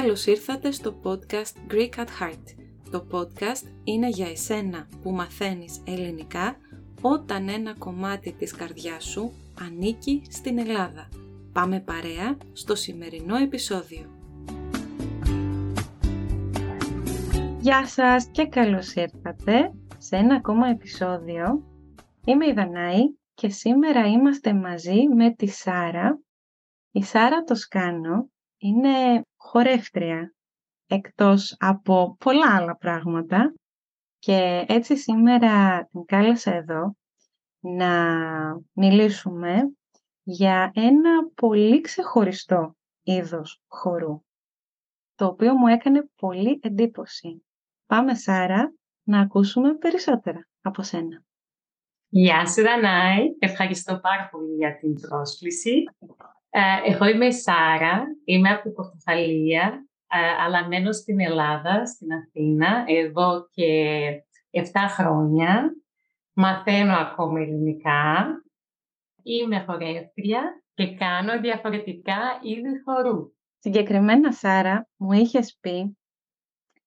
Καλώς ήρθατε στο podcast Greek at Heart. Το podcast είναι για εσένα που μαθαίνεις ελληνικά όταν ένα κομμάτι της καρδιάς σου ανήκει στην Ελλάδα. Πάμε παρέα στο σημερινό επεισόδιο. Γεια σας και καλώς ήρθατε σε ένα ακόμα επεισόδιο. Είμαι η Δανάη και σήμερα είμαστε μαζί με τη Σάρα. Η Σάρα Τοσκάνο είναι χορεύτρια εκτός από πολλά άλλα πράγματα και έτσι σήμερα την κάλεσα εδώ να μιλήσουμε για ένα πολύ ξεχωριστό είδος χορού, το οποίο μου έκανε πολύ εντύπωση. Πάμε Σάρα να ακούσουμε περισσότερα από σένα. Γεια σου Δανάη, ευχαριστώ πάρα πολύ για την πρόσκληση. Ε, εγώ είμαι η Σάρα, είμαι από την Πορτοφαλία, ε, αλλά μένω στην Ελλάδα, στην Αθήνα, εδώ και 7 χρόνια. Μαθαίνω ακόμα ελληνικά. Είμαι χορεύτρια και κάνω διαφορετικά είδη χορού. Συγκεκριμένα, Σάρα, μου είχες πει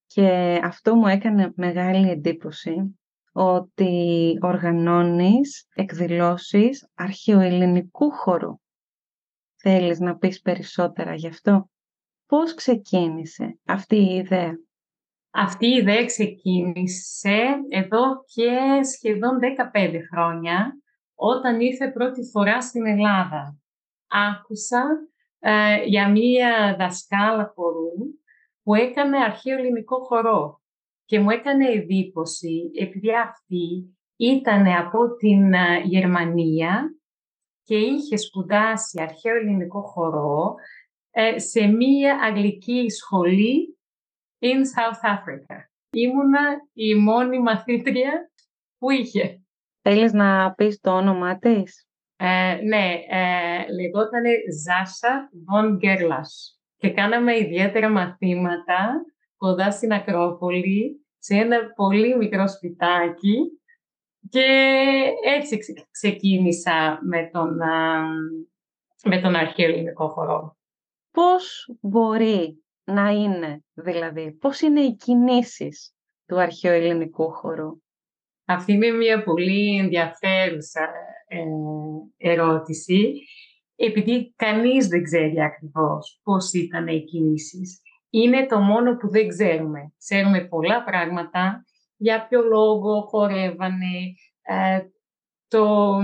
και αυτό μου έκανε μεγάλη εντύπωση ότι οργανώνεις εκδηλώσεις αρχαιοελληνικού χορού. Θέλεις να πεις περισσότερα γι' αυτό; Πώς ξεκίνησε αυτή η ιδέα; Αυτή η ιδέα ξεκίνησε εδώ και σχεδόν 15 χρόνια, όταν ήρθε πρώτη φορά στην Ελλάδα. Άκουσα ε, για μία δασκάλα χορού που έκανε αρχαίο ελληνικό χορό και μου έκανε εντύπωση επειδή αυτή ήταν από την ε, Γερμανία και είχε σπουδάσει αρχαίο ελληνικό χορό ε, σε μία αγγλική σχολή in South Africa. Ήμουνα η μόνη μαθήτρια που είχε. Θέλεις να πεις το όνομά της; Ε, ναι, ε, λεγόταν Ζάσα Von Gerlas και κάναμε ιδιαίτερα μαθήματα κοντά στην Ακρόπολη σε ένα πολύ μικρό σπιτάκι και έτσι ξεκίνησα με τον, με τον αρχαίο ελληνικό χορό. Πώς μπορεί να είναι, δηλαδή, πώς είναι οι κινήσεις του αρχαίου ελληνικού χορού; Αυτή είναι μια πολύ ενδιαφέρουσα ε, ερώτηση, επειδή κανείς δεν ξέρει ακριβώς πώς ήταν οι κινήσεις. Είναι το μόνο που δεν ξέρουμε. Ξέρουμε πολλά πράγματα, για ποιο λόγο χορεύανε, ε, το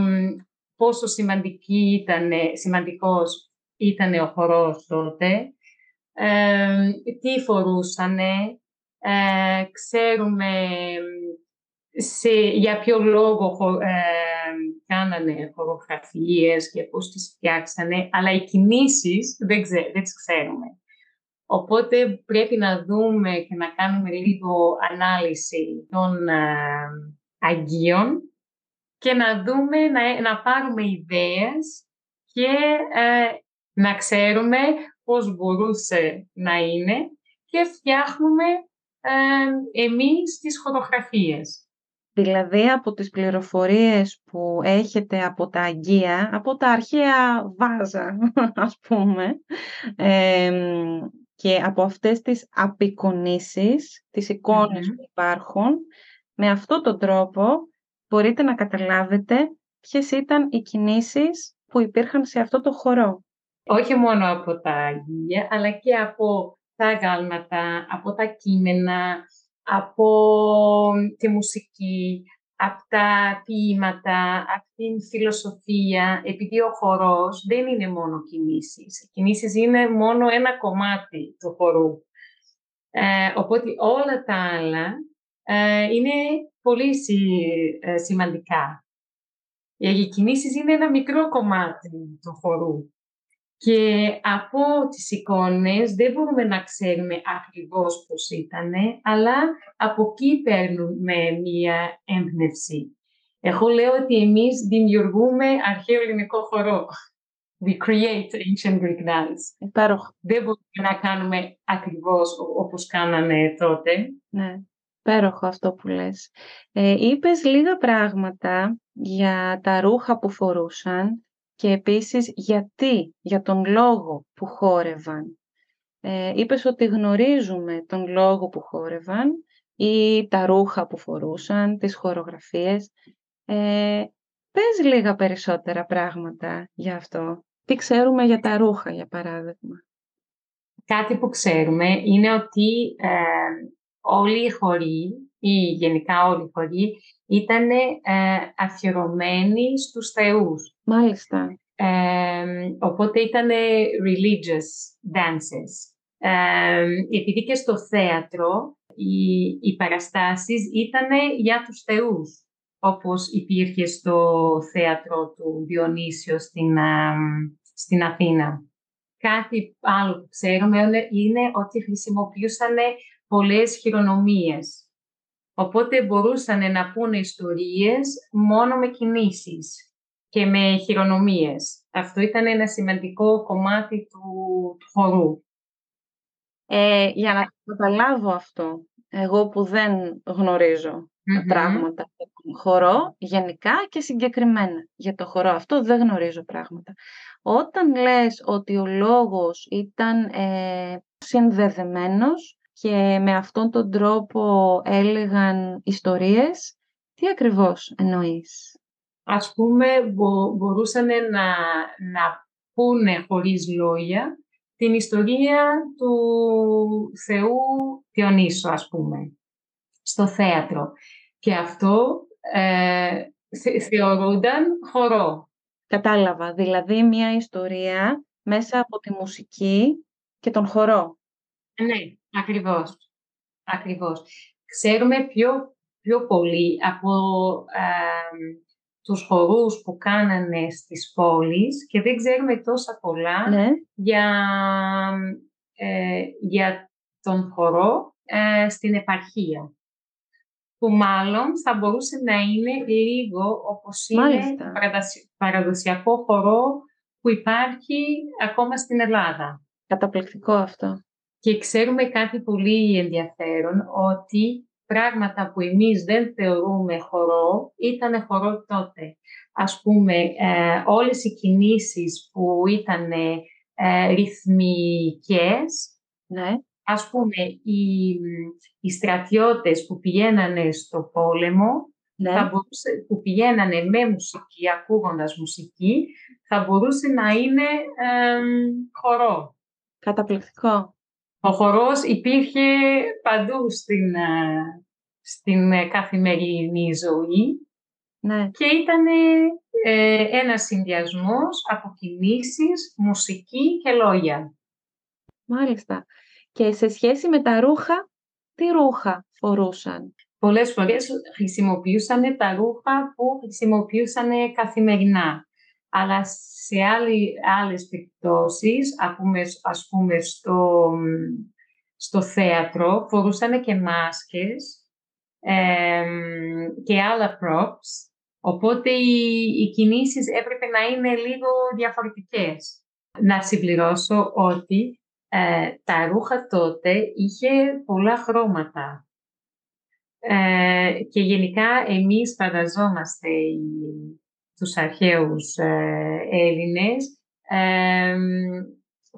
πόσο σημαντική ήταν, σημαντικός ήταν ο χορός τότε, ε, τι φορούσανε, ε, ξέρουμε σε, για ποιο λόγο ε, κάνανε χορογραφίες και πώς τις φτιάξανε, αλλά οι κινήσεις δεν, δεν τις ξέρουμε. Οπότε πρέπει να δούμε και να κάνουμε λίγο ανάλυση των ε, Αγίων και να δούμε, να, να πάρουμε ιδέες και ε, να ξέρουμε πώς μπορούσε να είναι και φτιάχνουμε ε, εμείς τις χορογραφίες. Δηλαδή από τις πληροφορίες που έχετε από τα Αγία, από τα αρχαία βάζα ας πούμε, και από αυτές τις απεικονίσεις, τις εικονες που υπάρχουν, με αυτόν τον τρόπο μπορείτε να καταλάβετε ποιες ήταν οι κινήσεις που υπήρχαν σε αυτό το χορό. Όχι μόνο από τα αγγεία, αλλά και από τα γάλματα, από τα κείμενα, από τη μουσική, από τα ποίηματα, από την φιλοσοφία, επειδή ο χορός δεν είναι μόνο κινήσεις. Οι κινήσεις είναι μόνο ένα κομμάτι του χορού. Ε, οπότε όλα τα άλλα ε, είναι πολύ ε, σημαντικά. Οι κινήσεις είναι ένα μικρό κομμάτι του χορού. Και από τις εικόνες δεν μπορούμε να ξέρουμε ακριβώς πώς ήταν, αλλά από εκεί παίρνουμε μία έμπνευση. Εγώ λέω ότι εμείς δημιουργούμε αρχαίο ελληνικό χορό. We create ancient Greek dance. Υπέροχο. Δεν μπορούμε να κάνουμε ακριβώς όπως κάνανε τότε. Ναι, υπέροχο αυτό που λες. Ε, είπες λίγα πράγματα για τα ρούχα που φορούσαν και επίσης γιατί, για τον λόγο που χόρευαν. Ε, είπες ότι γνωρίζουμε τον λόγο που χόρευαν ή τα ρούχα που φορούσαν, τις χορογραφίες. Ε, πες λίγα περισσότερα πράγματα για αυτό. Τι ξέρουμε για τα ρούχα, για παράδειγμα; Κάτι που ξέρουμε είναι ότι ε, όλοι οι χωροί ή γενικά όλοι οι χωροί ήταν ε, αφιερωμένοι στους θεούς. Μάλιστα. οπότε ήταν religious dances. επειδή και στο θέατρο οι, οι παραστάσεις ήταν για τους θεούς, όπως υπήρχε στο θέατρο του Διονύσιο στην, στην Αθήνα. Κάτι άλλο που ξέρουμε είναι ότι χρησιμοποιούσαν πολλές χειρονομίες. Οπότε μπορούσαν να πούνε ιστορίες μόνο με κινήσεις και με χειρονομίες. Αυτό ήταν ένα σημαντικό κομμάτι του, του χορού. Ε, για να καταλάβω αυτό, εγώ που δεν γνωρίζω τα πράγματα για τον χορό, γενικά και συγκεκριμένα. Για το χορό αυτό δεν γνωρίζω πράγματα. Όταν λες ότι ο λόγος ήταν ε, συνδεδεμένος και με αυτόν τον τρόπο έλεγαν ιστορίες, τι ακριβώς εννοείς; Ας πούμε, μπορούσαν να, να πούνε χωρίς λόγια την ιστορία του Θεού Διονύσου, ας πούμε, στο θέατρο. Και αυτό ε, θεωρούνταν χορό. Κατάλαβα. Δηλαδή, μια ιστορία μέσα από τη μουσική και τον χορό. Ναι, ακριβώς. Ακριβώς. Ξέρουμε πιο, πιο πολύ από ε, τους χορούς που κάνανε στις πόλεις και δεν ξέρουμε τόσα πολλά ναι. για, ε, για τον χορό ε, στην επαρχία. Που μάλλον θα μπορούσε να είναι λίγο όπως είναι παραδοσιακό χορό που υπάρχει ακόμα στην Ελλάδα. Καταπληκτικό αυτό. Και ξέρουμε κάτι πολύ ενδιαφέρον, ότι πράγματα που εμείς δεν θεωρούμε χορό, ήταν χορό τότε. Ας πούμε, ε, όλες οι κινήσεις που ήταν ε, ρυθμικές, ναι. ας πούμε, οι, οι στρατιώτες που πηγαίνανε στο πόλεμο, ναι. θα μπορούσε, που πηγαίνανε με μουσική, ακούγοντας μουσική, θα μπορούσε να είναι ε, χορό. Καταπληκτικό. Ο χορός υπήρχε παντού στην, ε, στην ε, καθημερινή ζωή ναι. και ήταν ε, ένας συνδυασμός από κινήσεις, μουσική και λόγια. Μάλιστα. Και σε σχέση με τα ρούχα, τι ρούχα φορούσαν; Πολλές φορές χρησιμοποιούσαν τα ρούχα που χρησιμοποιούσαν καθημερινά αλλά σε άλλη, άλλες περιπτώσεις, ας πούμε στο, στο θέατρο, φορούσαν και μάσκες και άλλα props, οπότε οι, οι κινήσεις έπρεπε να είναι λίγο διαφορετικές. Να συμπληρώσω ότι ε, τα ρούχα τότε είχε πολλά χρώματα. Ε, και γενικά εμείς φανταζόμαστε τους αρχαίους ε, Έλληνες ε,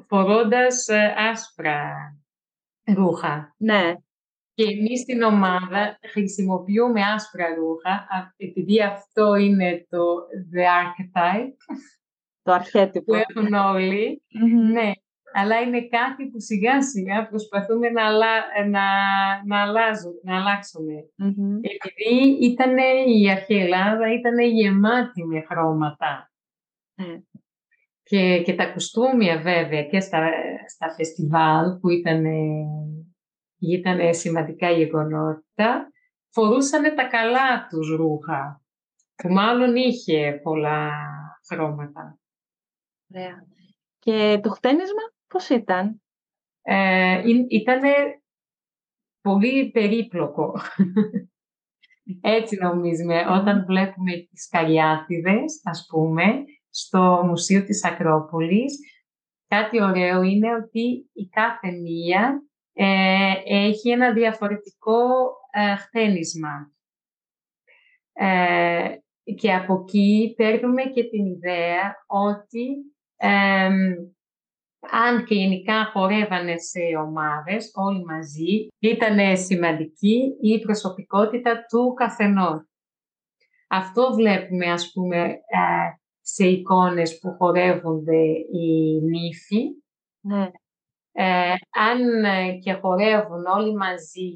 φορώντας ε, άσπρα ρούχα. Ναι. Και εμείς στην ομάδα χρησιμοποιούμε άσπρα ρούχα, επειδή αυτό είναι το the archetype. Το αρχέτυπο. Που έχουν Ναι, αλλά είναι κάτι που σιγά σιγά προσπαθούμε να, να, να, αλλάζουμε, να αλλάξουμε. Επειδή ήταν η αρχαία Ελλάδα ήταν γεμάτη με χρώματα. Ναι. Και, και τα κουστούμια βέβαια και στα, στα φεστιβάλ που ήταν, ήταν σημαντικά γεγονότα, φορούσαν τα καλά τους ρούχα, που μάλλον είχε πολλά χρώματα. Ωραία. Και το χτένισμα; Πώς ήταν; Ε, ήταν πολύ περίπλοκο. Έτσι νομίζουμε. Όταν βλέπουμε τις καριάτιδες, ας πούμε, στο Μουσείο της Ακρόπολης, κάτι ωραίο είναι ότι η κάθε μία ε, έχει ένα διαφορετικό ε, χτένισμα. Ε, και από εκεί παίρνουμε και την ιδέα ότι αν και γενικά χορεύανε σε ομάδες, όλοι μαζί, ήταν σημαντική η προσωπικότητα του καθενός. Αυτό βλέπουμε, ας πούμε, ε, σε εικόνες που χορεύονται οι νύφοι. Ναι. Ε, αν ε, και χορεύουν όλοι μαζί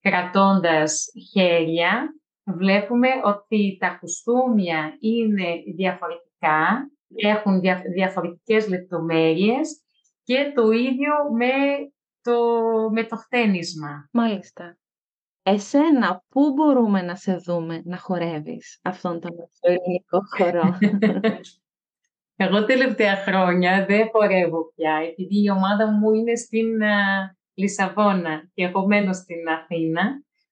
κρατώντας χέρια, βλέπουμε ότι τα κουστούμια είναι διαφορετικά, έχουν διαφορετικές λεπτομέρειες και το ίδιο με το, με το χτένισμα. Μάλιστα. Εσένα, πού μπορούμε να σε δούμε να χορεύεις αυτόν τον ελληνικό χορό; Εγώ τελευταία χρόνια δεν χορεύω πια, επειδή η ομάδα μου είναι στην Λισαβόνα και εγώ μένω στην Αθήνα.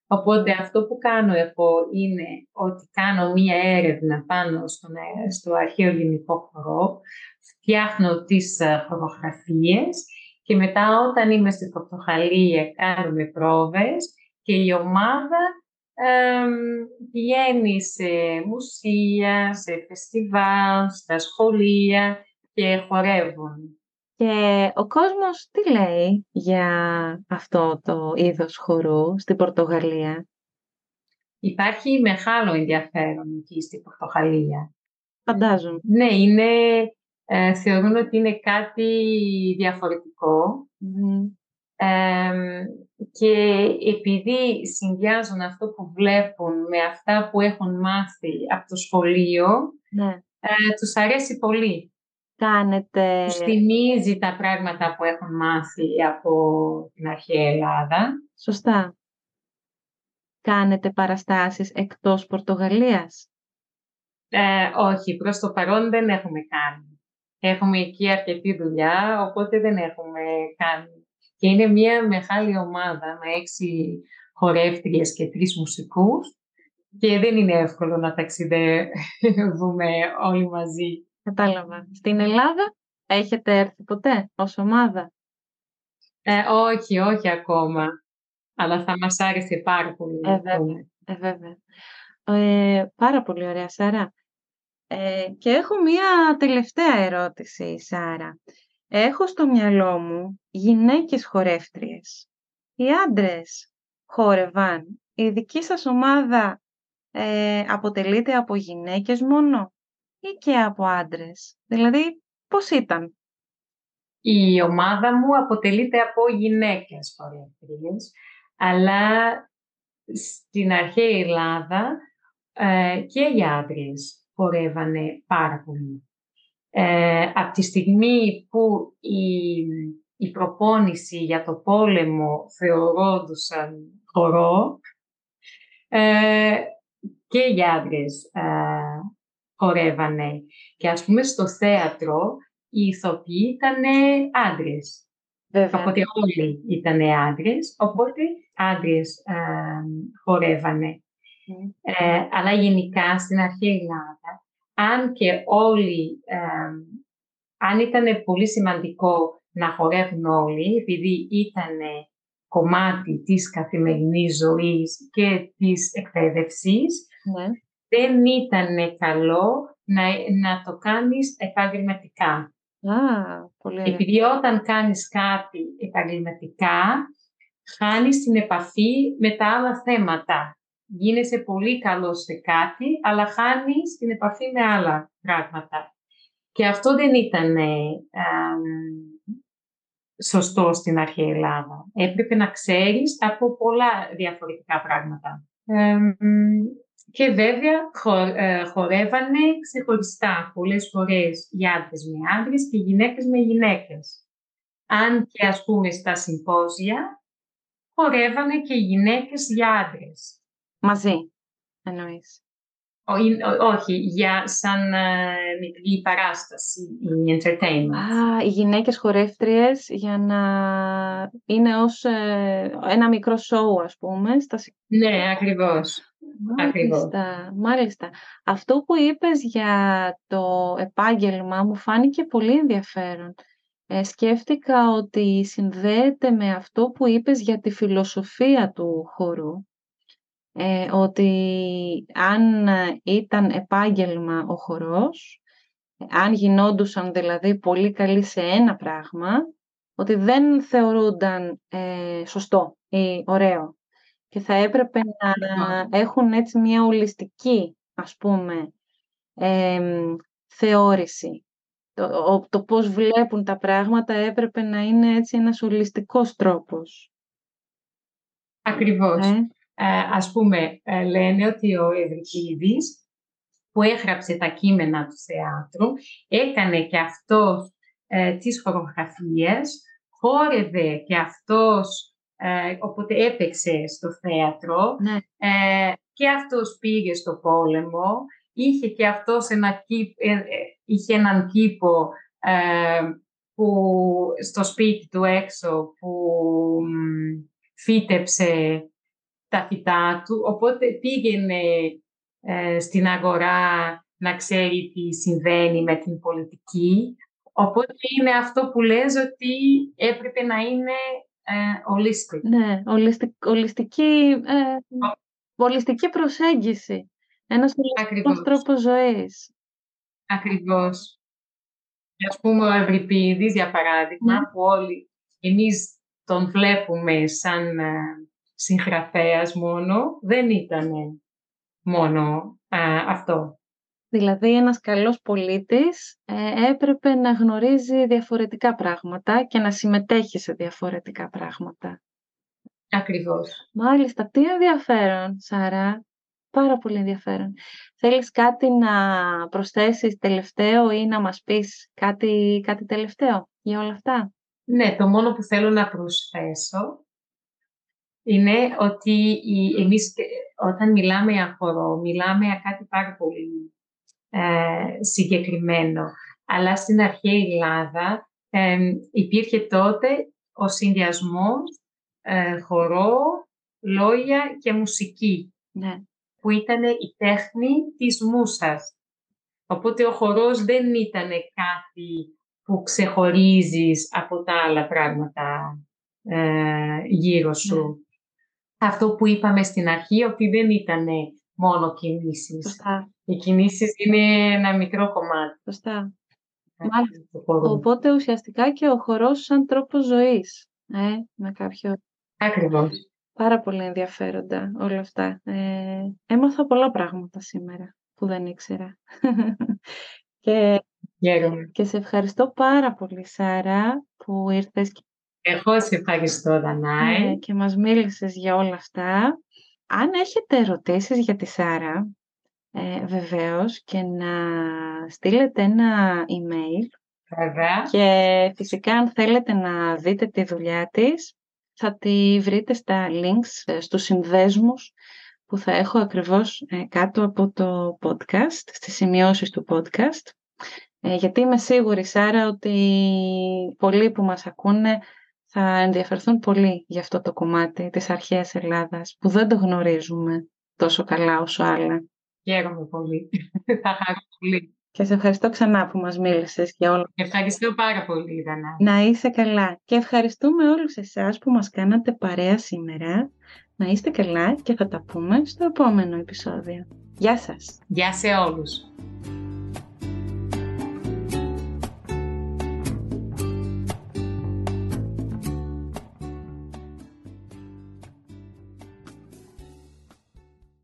Οπότε αυτό που κάνω εγώ είναι ότι κάνω μία έρευνα πάνω στον, ε, στο αρχαίο ελληνικό χορό, φτιάχνω τις χορογραφίες και μετά όταν είμαι στην Πορτογαλία κάνουμε πρόβες και η ομάδα ε, πηγαίνει σε μουσεία, σε φεστιβάλ, στα σχολεία και χορεύουν. Και ο κόσμος τι λέει για αυτό το είδος χορού στην Πορτογαλία; Υπάρχει μεγάλο ενδιαφέρον εκεί στην Πορτογαλία. Φαντάζομαι. Ναι, είναι, ε, θεωρούν ότι είναι κάτι και επειδή συνδυάζουν αυτό που βλέπουν με αυτά που έχουν μάθει από το σχολείο, ναι. ε, τους αρέσει πολύ. Κάνετε... Τους θυμίζει τα πράγματα που έχουν μάθει από την αρχαία Ελλάδα. Σωστά. Κάνετε παραστάσεις εκτός Πορτογαλίας; Ε, όχι, προς το παρόν δεν έχουμε κάνει. Έχουμε εκεί αρκετή δουλειά, οπότε δεν έχουμε κάνει και είναι μια μεγάλη ομάδα με έξι χορεύτριες και τρεις μουσικούς και δεν είναι εύκολο να ταξιδεύουμε όλοι μαζί. Κατάλαβα. Στην Ελλάδα έχετε έρθει ποτέ ως ομάδα; Ε, όχι, όχι ακόμα. Αλλά θα μας άρεσε πάρα πολύ. Ε, βέβαια. Ε, βέβαια. Ε, πάρα πολύ ωραία, Σάρα. Ε, και έχω μία τελευταία ερώτηση, Σάρα. Έχω στο μυαλό μου γυναίκες χορεύτριες. Οι άντρες χόρευαν. Η δική σας ομάδα ε, αποτελείται από γυναίκες μόνο ή και από άντρες; Δηλαδή, πώς ήταν; Η ομάδα μου αποτελείται από γυναίκες χορεύτριες, αλλά στην αρχαία Ελλάδα ε, και οι άντρες χορεύανε πάρα πολύ. Ε, από τη στιγμή που η, η προπόνηση για το πόλεμο θεωρώντουσαν χορό, ε, και οι άντρες ε, χορεύανε. Και ας πούμε στο θέατρο οι ηθοποιοί ήταν άντρες. Βέβαια. Οπότε όλοι ήταν άντρες, οπότε άντρες ε, χορεύανε. Ε, αλλά γενικά στην αρχαία Ελλάδα αν και όλοι, αν ήταν πολύ σημαντικό να χορεύουν όλοι, επειδή ήταν κομμάτι της καθημερινής ζωής και της εκπαίδευσης, ναι. δεν ήταν καλό να, να το κάνεις επαγγελματικά. Α, πολύ Επειδή όταν κάνεις κάτι επαγγελματικά, χάνεις την επαφή με τα άλλα θέματα γίνεσαι πολύ καλός σε κάτι, αλλά χάνεις την επαφή με άλλα πράγματα. Και αυτό δεν ήταν ε, σωστό στην αρχαία Ελλάδα. Έπρεπε να ξέρεις από πολλά διαφορετικά πράγματα. και βέβαια χο, ε, χορεύανε ξεχωριστά πολλές φορές οι άντρες με άντρες και γυναίκες με γυναίκες. Αν και ας πούμε στα συμπόζια χορεύανε και γυναίκες για άντρες. Μαζί, εννοείς. όχι, για σαν ε, μικρή παράσταση, η entertainment. Α, οι γυναίκες χορεύτριες για να είναι ως ε, ένα μικρό σοου, ας πούμε. Στα... Ναι, ακριβώς. Μάλιστα, μάλιστα. Αυτό που είπες για το επάγγελμα μου φάνηκε πολύ ενδιαφέρον. Ε, σκέφτηκα ότι συνδέεται με αυτό που είπες για τη φιλοσοφία του χορού ε, ότι αν ήταν επάγγελμα ο χορός, αν γινόντουσαν δηλαδή πολύ καλοί σε ένα πράγμα, ότι δεν θεωρούνταν ε, σωστό ή ωραίο. Και θα έπρεπε να έχουν έτσι μια ολιστική, ας πούμε, θεώρηση. Το, το πώς βλέπουν τα πράγματα έπρεπε να είναι έτσι ένας ολιστικός τρόπος. Ακριβώς. Ε; Ε, ας πούμε, ε, λένε ότι ο Ευρυπίδης που έγραψε τα κείμενα του θεάτρου έκανε και αυτός ε, τις χορογραφίες, χόρευε και αυτός, ε, οπότε έπαιξε στο θέατρο ναι. ε, και αυτός πήγε στο πόλεμο, είχε και αυτός ένα, είχε έναν κήπο που, στο σπίτι του έξω που φύτεψε τα φυτά του, οπότε πήγαινε ε, στην αγορά να ξέρει τι συμβαίνει με την πολιτική. Οπότε είναι αυτό που λες ότι έπρεπε να είναι ε, Ναι, ολιστική, ε, ολιστική προσέγγιση. Ένας ολιστικός τρόπος ζωής. Ακριβώς. Ας πούμε ο Ευρυπίδης, για παράδειγμα, ναι. που όλοι εμείς τον βλέπουμε σαν ε, συγγραφέας μόνο, δεν ήταν μόνο αυτό. Δηλαδή ένας καλός πολίτης ε, έπρεπε να γνωρίζει διαφορετικά πράγματα και να συμμετέχει σε διαφορετικά πράγματα. Ακριβώς. Μάλιστα, τι ενδιαφέρον, Σάρα. Πάρα πολύ ενδιαφέρον. Θέλεις κάτι να προσθέσεις τελευταίο ή να μας πεις κάτι, κάτι τελευταίο για όλα αυτά; Ναι, το μόνο που θέλω να προσθέσω είναι ότι εμείς όταν μιλάμε για χορό, μιλάμε για κάτι πάρα πολύ ε, συγκεκριμένο. Αλλά στην αρχαία Ελλάδα ε, υπήρχε τότε ο συνδυασμός ε, χορό, λόγια και μουσική, ναι. που ήταν η τέχνη της μουσας. Οπότε ο χορός δεν ήταν κάτι που ξεχωρίζεις από τα άλλα πράγματα ε, γύρω σου. Ναι αυτό που είπαμε στην αρχή, ότι δεν ήταν μόνο κινήσεις. Σωστά. Οι κινήσεις είναι ένα μικρό κομμάτι. Σωστά. Οπότε ουσιαστικά και ο χορός σαν τρόπο ζωής. Ε, με κάποιο... Ακριβώς. Πάρα πολύ ενδιαφέροντα όλα αυτά. Ε, έμαθα πολλά πράγματα σήμερα που δεν ήξερα. και, και σε ευχαριστώ πάρα πολύ Σάρα που ήρθες εγώ σε ευχαριστώ, Δανάη. Ναι, και μας μίλησες για όλα αυτά. Αν έχετε ερωτήσεις για τη Σάρα, ε, βεβαίως, και να στείλετε ένα email. Βέβαια. Και φυσικά, αν θέλετε να δείτε τη δουλειά της, θα τη βρείτε στα links, ε, στους συνδέσμους που θα έχω ακριβώς ε, κάτω από το podcast, στις σημειώσεις του podcast. Ε, γιατί είμαι σίγουρη, Σάρα, ότι πολλοί που μας ακούνε θα ενδιαφερθούν πολύ για αυτό το κομμάτι της αρχαίας Ελλάδας που δεν το γνωρίζουμε τόσο καλά όσο άλλα. Χαίρομαι πολύ. θα χαρώ πολύ. Και σε ευχαριστώ ξανά που μας μίλησες για όλα. Ευχαριστώ πάρα πολύ, Δανά. Να είσαι καλά. Και ευχαριστούμε όλους εσάς που μας κάνατε παρέα σήμερα. Να είστε καλά και θα τα πούμε στο επόμενο επεισόδιο. Γεια σας. Γεια σε όλους.